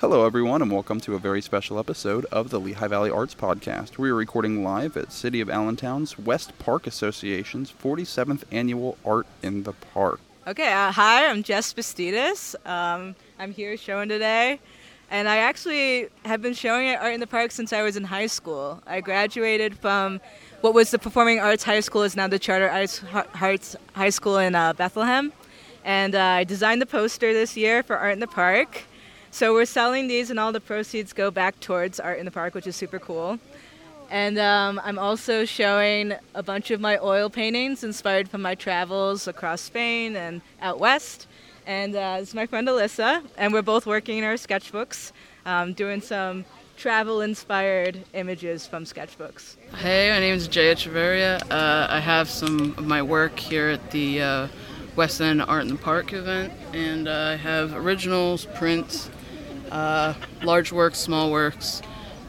Hello, everyone, and welcome to a very special episode of the Lehigh Valley Arts Podcast. We are recording live at City of Allentown's West Park Association's 47th Annual Art in the Park. Okay, uh, hi, I'm Jess Bastidas. Um, I'm here showing today, and I actually have been showing at Art in the Park since I was in high school. I graduated from what was the Performing Arts High School, is now the Charter Arts, High School in uh, Bethlehem, and uh, I designed the poster this year for Art in the Park. So we're selling these, and all the proceeds go back towards Art in the Park, which is super cool. And um, I'm also showing a bunch of my oil paintings inspired from my travels across Spain and out west. And uh, this is my friend Alyssa, and we're both working in our sketchbooks, um, doing some travel inspired images from sketchbooks. Hey, my name is Jay Echeverria. Uh, I have some of my work here at the uh, West End Art in the Park event, and uh, I have originals, prints, uh, large works, small works.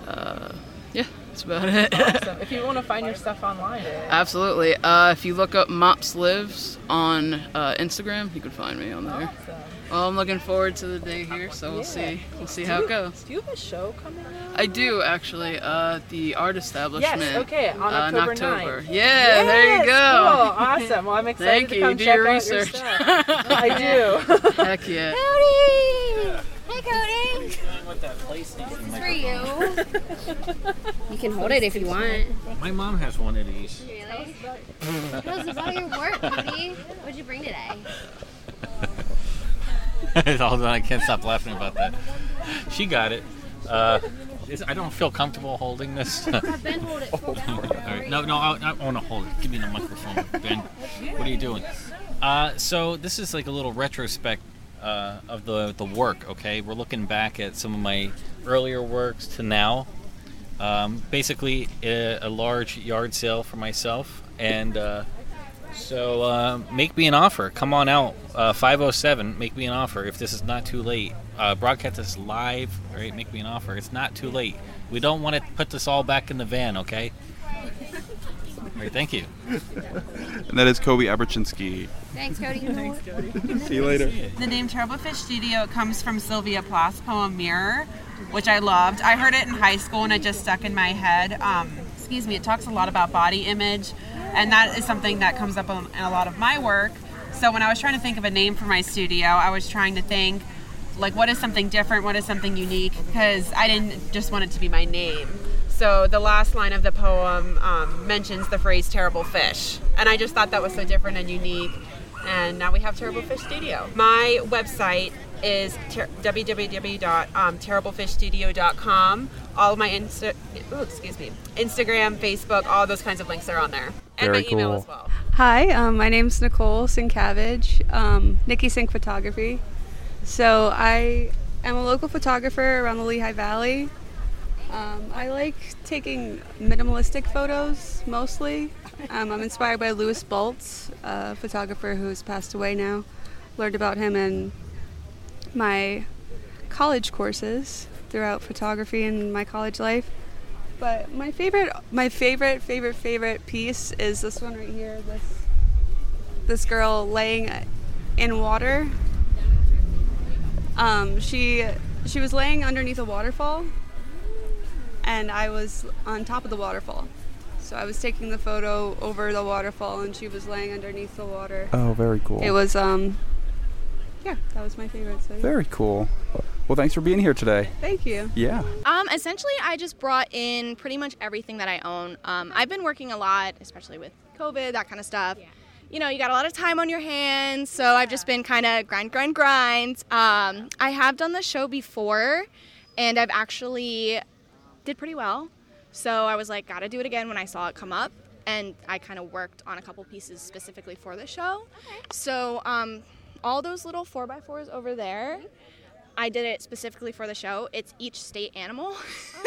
Uh, yeah, that's about it. awesome. If you want to find your stuff online, absolutely. Uh, if you look up Mops Lives on uh, Instagram, you can find me on there. Awesome. Well, I'm looking forward to the day here, so we'll yeah. see. We'll see do how you, it goes. Do you have a show coming up? I do actually. Uh, the art establishment. Yes. Okay. On October, uh, October. 9th. Yeah. Yes, there you go. Cool. Awesome. Well, I'm excited Thank to you. do check your out research. Your stuff. I do. Heck yeah. Howdy. Hey, Cody. This is for you. you can hold it if you want. My mom has one of these. Really? Rose, it's all your work, Cody. What'd you bring today? Hold on, I can't stop laughing about that. She got it. Uh, I don't feel comfortable holding this. ben, hold it. All right. No, no, I, I want to hold it. Give me the microphone, Ben. What are you doing? Uh, so this is like a little retrospect uh, of the the work. Okay, we're looking back at some of my earlier works to now. Um, basically, a, a, large yard sale for myself, and uh, so uh, make me an offer. Come on out, uh, 507. Make me an offer if this is not too late. Uh, broadcast this live, right? Make me an offer. It's not too late. We don't want to put this all back in the van, okay? All right, thank you. and that is Kobe Aberchinsky. Thanks, Cody. Thanks, Cody. See you later. The name Terrible Fish Studio comes from Sylvia Plath's poem Mirror, which I loved. I heard it in high school and it just stuck in my head. Um, excuse me, it talks a lot about body image and that is something that comes up in a lot of my work. So when I was trying to think of a name for my studio, I was trying to think like what is something different, what is something unique, because I didn't just want it to be my name. So the last line of the poem um, mentions the phrase "terrible fish," and I just thought that was so different and unique. And now we have Terrible Fish Studio. My website is ter- www.terriblefishstudio.com. All of my Insta- ooh, excuse me, Instagram, Facebook, all those kinds of links are on there, and Very my email cool. as well. Hi, um, my name's Nicole Sinkavage, um, Nikki Sink Photography. So I am a local photographer around the Lehigh Valley. Um, I like taking minimalistic photos mostly. Um, I'm inspired by Lewis Baltz, a photographer who's passed away now. Learned about him in my college courses throughout photography in my college life. But my favorite, my favorite, favorite, favorite piece is this one right here. This this girl laying in water. Um, she she was laying underneath a waterfall, and I was on top of the waterfall. So I was taking the photo over the waterfall, and she was laying underneath the water. Oh, very cool. It was um, yeah, that was my favorite. So yeah. Very cool. Well, thanks for being here today. Thank you. Yeah. Um, essentially, I just brought in pretty much everything that I own. Um, I've been working a lot, especially with COVID, that kind of stuff. Yeah. You know, you got a lot of time on your hands, so I've just been kind of grind, grind, grind. Um, I have done the show before, and I've actually did pretty well. So I was like, gotta do it again when I saw it come up, and I kind of worked on a couple pieces specifically for the show. Okay. So um, all those little four by fours over there. I did it specifically for the show. It's each state animal.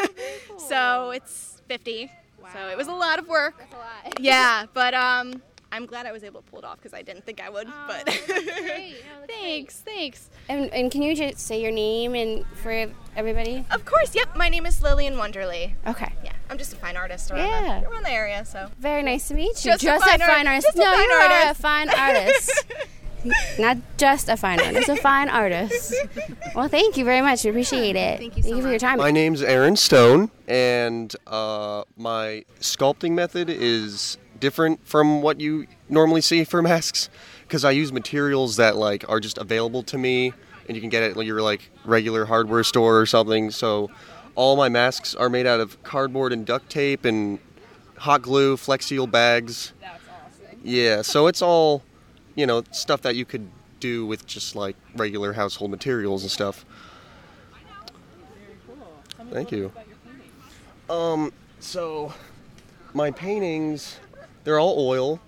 so it's 50. Wow. So it was a lot of work. That's a lot. Yeah, but um, I'm glad I was able to pull it off because I didn't think I would. Oh, but that's great. No, thanks, thanks. And, and can you just say your name and for everybody? Of course, yep. My name is Lillian Wonderly. Okay. Yeah, I'm just a fine artist around, Yeah. the, around the area. So Very nice to meet you. Just a fine art- artist. just a no, fine you are a artist. fine artist. Not just a fine artist, a fine artist. Well, thank you very much. We appreciate it. Thank you, for your time. My name's Aaron Stone, and uh, my sculpting method is different from what you normally see for masks because I use materials that like are just available to me, and you can get it at your like regular hardware store or something. So all my masks are made out of cardboard and duct tape and hot glue, Flex Seal bags. That's awesome. Yeah, so it's all, you know, stuff that you could do with just like regular household materials and stuff. Thank you. Um, so my paintings, they're all oil.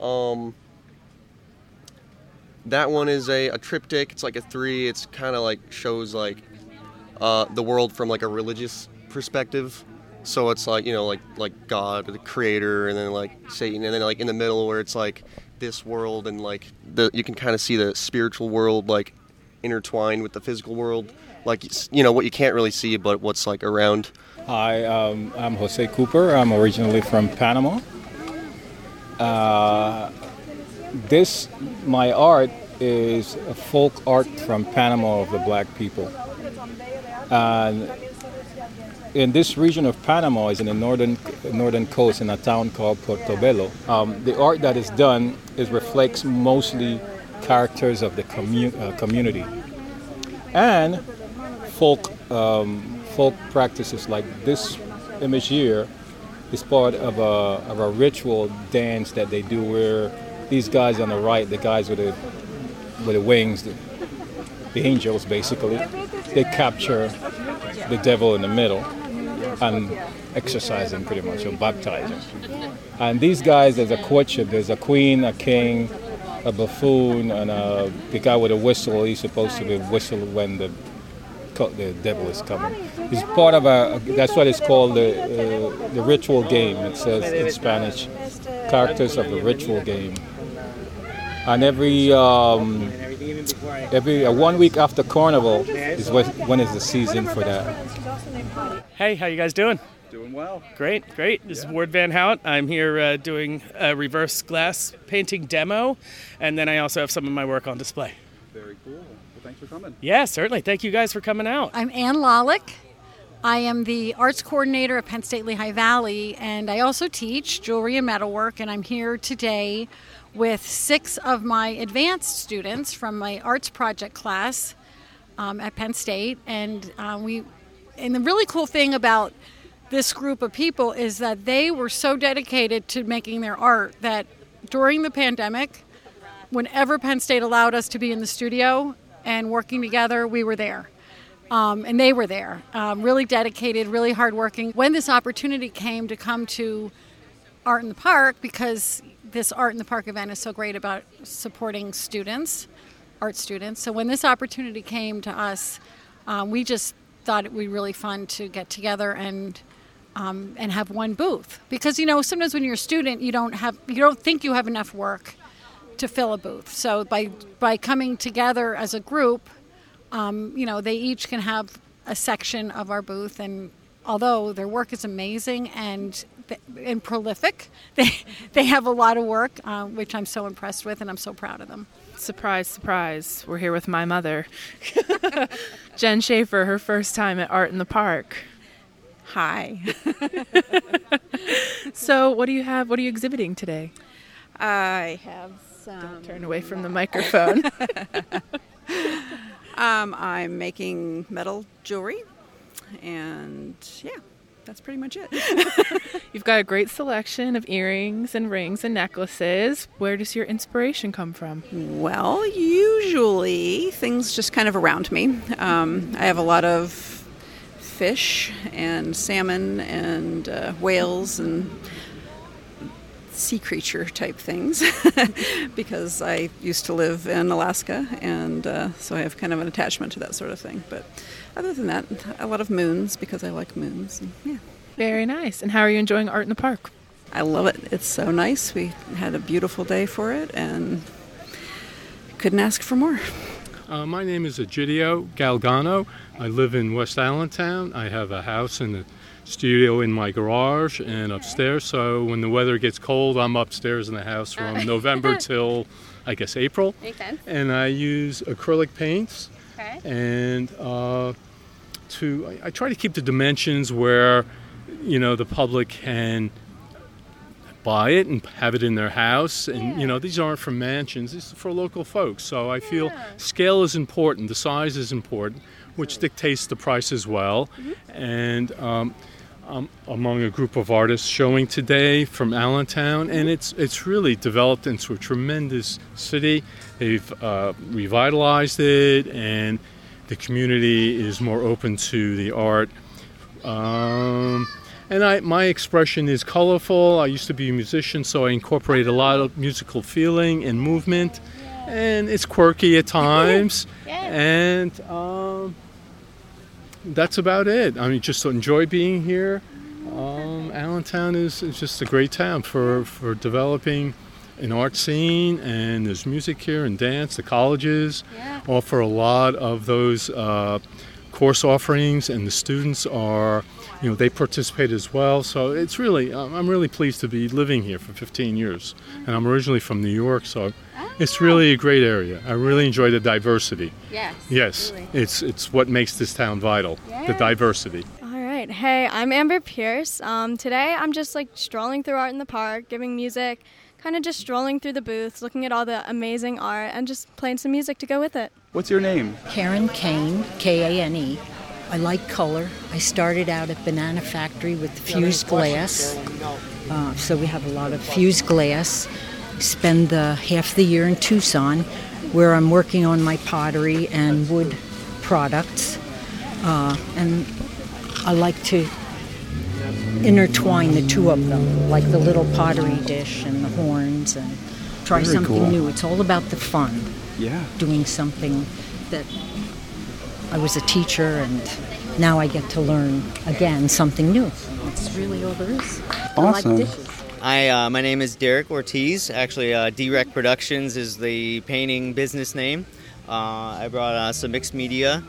Um, that one is a, a triptych. It's like a three. It's kind of like shows like uh, the world from like a religious perspective. So it's like you know like like God, the creator, and then like Satan, and then like in the middle where it's like this world and like the you can kind of see the spiritual world like intertwined with the physical world, like you know what you can't really see, but what's like around. Hi, um, I'm Jose Cooper. I'm originally from Panama. Uh, this, my art, is a folk art from Panama of the black people. And in this region of Panama is in the northern northern coast in a town called Portobelo. Um, the art that is done is reflects mostly characters of the commu- uh, community and folk um, folk practices like this image here is part of a, of a ritual dance that they do where these guys on the right, the guys with the with the wings, the, the angels basically, they capture the devil in the middle and exorcise him pretty much or baptize him. And these guys, there's a courtship. There's a queen, a king, a buffoon, and a, the guy with a whistle. He's supposed to be whistle when the the devil is coming. It's part of a. That's what it's called the uh, the ritual game. It says in Spanish, characters of the ritual game. And every um, every uh, one week after Carnival is when, when is the season for that. Hey, how you guys doing? Doing well. Great, great. This is Ward Van Hout. I'm here uh, doing a reverse glass painting demo, and then I also have some of my work on display. Very cool. Well, thanks for coming. Yeah, certainly. Thank you guys for coming out. I'm Ann Lalick. I am the arts coordinator at Penn State Lehigh Valley, and I also teach jewelry and metalwork. And I'm here today with six of my advanced students from my arts project class um, at Penn State. And uh, we, and the really cool thing about this group of people is that they were so dedicated to making their art that during the pandemic, whenever Penn State allowed us to be in the studio and working together, we were there. Um, and they were there, um, really dedicated, really hardworking. When this opportunity came to come to Art in the Park, because this Art in the Park event is so great about supporting students, art students. So when this opportunity came to us, um, we just thought it would be really fun to get together and um, and have one booth because you know sometimes when you're a student you don't have you don't think you have enough work to fill a booth. So by by coming together as a group, um, you know they each can have a section of our booth and although their work is amazing and and prolific. They they have a lot of work, uh, which I'm so impressed with, and I'm so proud of them. Surprise, surprise! We're here with my mother, Jen Schaefer. Her first time at Art in the Park. Hi. so, what do you have? What are you exhibiting today? I have Don't turn away from the microphone. um, I'm making metal jewelry, and yeah, that's pretty much it. You've got a great selection of earrings and rings and necklaces. Where does your inspiration come from? Well, usually things just kind of around me. Um, I have a lot of fish and salmon and uh, whales and sea creature type things because I used to live in Alaska and uh, so I have kind of an attachment to that sort of thing. But other than that, a lot of moons because I like moons. And, yeah. Very nice. And how are you enjoying art in the park? I love it. It's so nice. We had a beautiful day for it and couldn't ask for more. Uh, my name is Egidio Galgano. I live in West Allentown. I have a house and a studio in my garage and upstairs. So when the weather gets cold, I'm upstairs in the house from November till I guess April. Makes sense. And I use acrylic paints. Okay. And uh, to I, I try to keep the dimensions where you know the public can buy it and have it in their house. And you know these aren't for mansions this is for local folks. So i feel scale is important the size is important which dictates the price as well. And um, I'm among a group of artists showing today from Allentown, and it's it's really developed into a tremendous city. They've uh, revitalized it, and the community is more open to the art. Um, and I, my expression is colorful. I used to be a musician, so I incorporate a lot of musical feeling and movement, and it's quirky at times. And um, that's about it. I mean, just enjoy being here. Um, Allentown is, is just a great town for, for developing an art scene, and there's music here and dance. The colleges offer a lot of those uh, course offerings, and the students are, you know, they participate as well. So it's really, I'm I'm really pleased to be living here for 15 years, and I'm originally from New York, so it's really a great area. I really enjoy the diversity. Yes, Yes, really. it's it's what makes this town vital. The diversity. All right. Hey, I'm Amber Pierce. Um, today I'm just like strolling through art in the park, giving music, kind of just strolling through the booths, looking at all the amazing art, and just playing some music to go with it. What's your name? Karen Kane, K A N E. I like color. I started out at Banana Factory with fused glass. Uh, so we have a lot of fused glass. Spend the half the year in Tucson, where I'm working on my pottery and wood products. Uh, and I like to intertwine the two of them, like the little pottery dish and the horns, and try Very something cool. new. It's all about the fun Yeah. doing something that I was a teacher and now I get to learn again something new. That's really all there is. I like Awesome. dishes. Hi, uh, my name is Derek Ortiz. Actually, uh, D-Rec Productions is the painting business name. Uh, I brought uh, some mixed media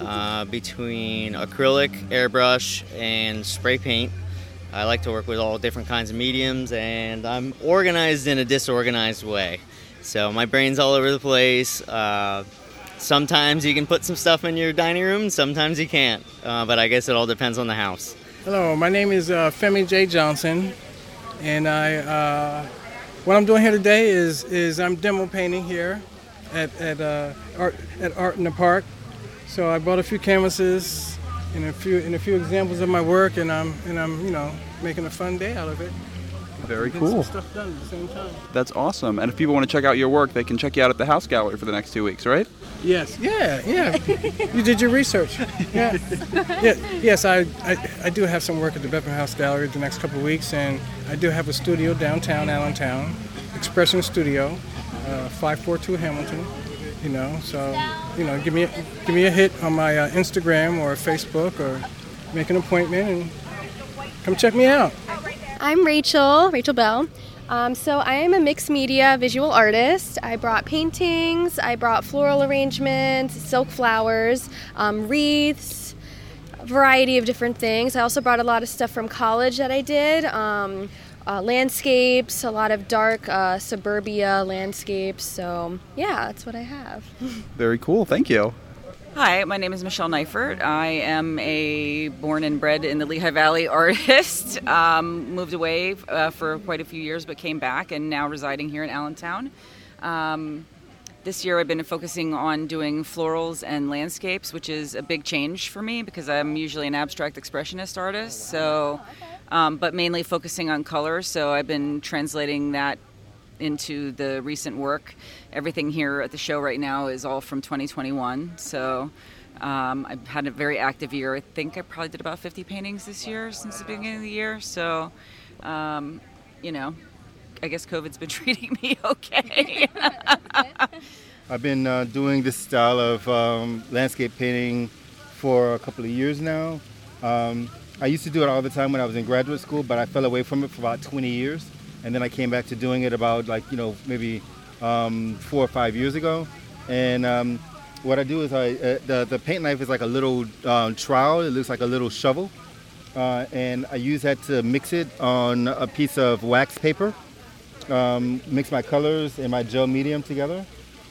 uh, between acrylic, airbrush, and spray paint. I like to work with all different kinds of mediums, and I'm organized in a disorganized way. So my brain's all over the place. Sometimes you can put some stuff in your dining room, sometimes you can't. Uh, but I guess it all depends on the house. Hello, my name is uh, Femi J. Johnson, and I uh, what I'm doing here today is is I'm demo painting here at at uh, art at Art in the Park. So I brought a few canvases and a few and a few examples of my work, and I'm and I'm you know making a fun day out of it. Very Getting some cool. stuff done at the same time. That's awesome. And if people want to check out your work, they can check you out at the House Gallery for the next two weeks, right? Yes. Yeah. Yeah. you did your research. Yeah. yeah. Yes, I, I I do have some work at the Bevan House Gallery the next couple of weeks, and I do have a studio downtown Allentown, Expression Studio, uh, 542 Hamilton. You know, so you know, give me a, give me a hit on my uh, Instagram or Facebook, or make an appointment and come check me out. I'm Rachel, Rachel Bell. Um, so I am a mixed media visual artist. I brought paintings, I brought floral arrangements, silk flowers, um, wreaths, variety of different things. I also brought a lot of stuff from college that I did. Um, uh, landscapes, a lot of dark uh, suburbia landscapes. So, yeah, that's what I have. Very cool. Thank you. Hi, my name is Michelle Neifert. I am a born and bred in the Lehigh Valley artist. Um, moved away uh, for quite a few years, but came back and now residing here in Allentown. Um, this year I've been focusing on doing florals and landscapes, which is a big change for me because I'm usually an abstract expressionist artist. So, um, but mainly focusing on color. So I've been translating that into the recent work. Everything here at the show right now is all from 2021. So um, I've had a very active year. I think I probably did about 50 paintings this year since the beginning of the year. So, um, you know, I guess COVID's been treating me okay. I've been uh, doing this style of um, landscape painting for a couple of years now. Um, I used to do it all the time when I was in graduate school, but I fell away from it for about 20 years, and then I came back to doing it about like you know maybe um, four or five years ago. And um, what I do is I uh, the the paint knife is like a little um, trowel. It looks like a little shovel, uh, and I use that to mix it on a piece of wax paper um, mix my colors and my gel medium together.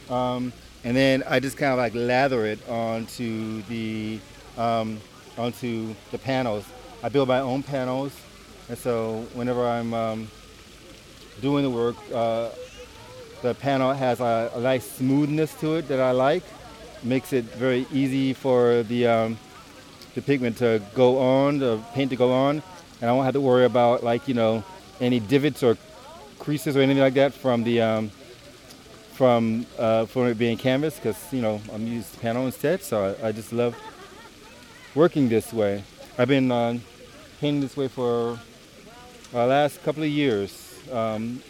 Um, and then I just kind of like lather it onto the um, onto the panels. I build my own panels, and so whenever I'm doing the work, uh, the panel has a, a, nice smoothness to it that I like. Makes it very easy for the um, the pigment to go on, the paint to go on, and I won't have to worry about like you know any divots or creases or anything like that from the um, from uh, from it being canvas because you know I'm used panel instead. So I, I, just love working this way. I've been uh, painting this way for the uh, last couple of years. Um,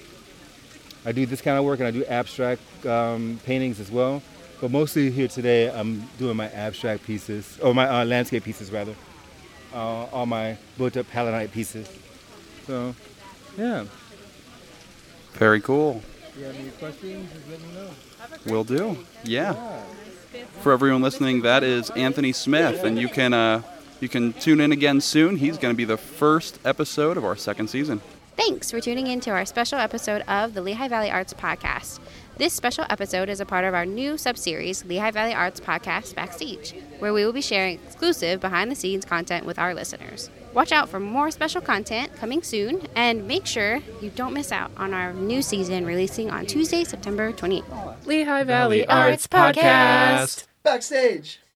I do this kind of work and I do abstract um, paintings as well. But mostly here today, I'm doing my abstract pieces, or my uh, landscape pieces rather, uh, all my built up palette knife pieces. So, yeah. Very cool. If you have any questions, just let me know. Will do. Yeah. For everyone listening, that is Anthony Smith, and you can uh, you can tune in again soon. He's going to be the first episode of our second season. Thanks for tuning in to our special episode of the Lehigh Valley Arts Podcast. This special episode is a part of our new subseries, Lehigh Valley Arts Podcast Backstage, where we will be sharing exclusive behind the scenes content with our listeners. Watch out for more special content coming soon, and make sure you don't miss out on our new season releasing on Tuesday, September 28th. Lehigh Valley, Valley Arts, Arts Podcast. Backstage.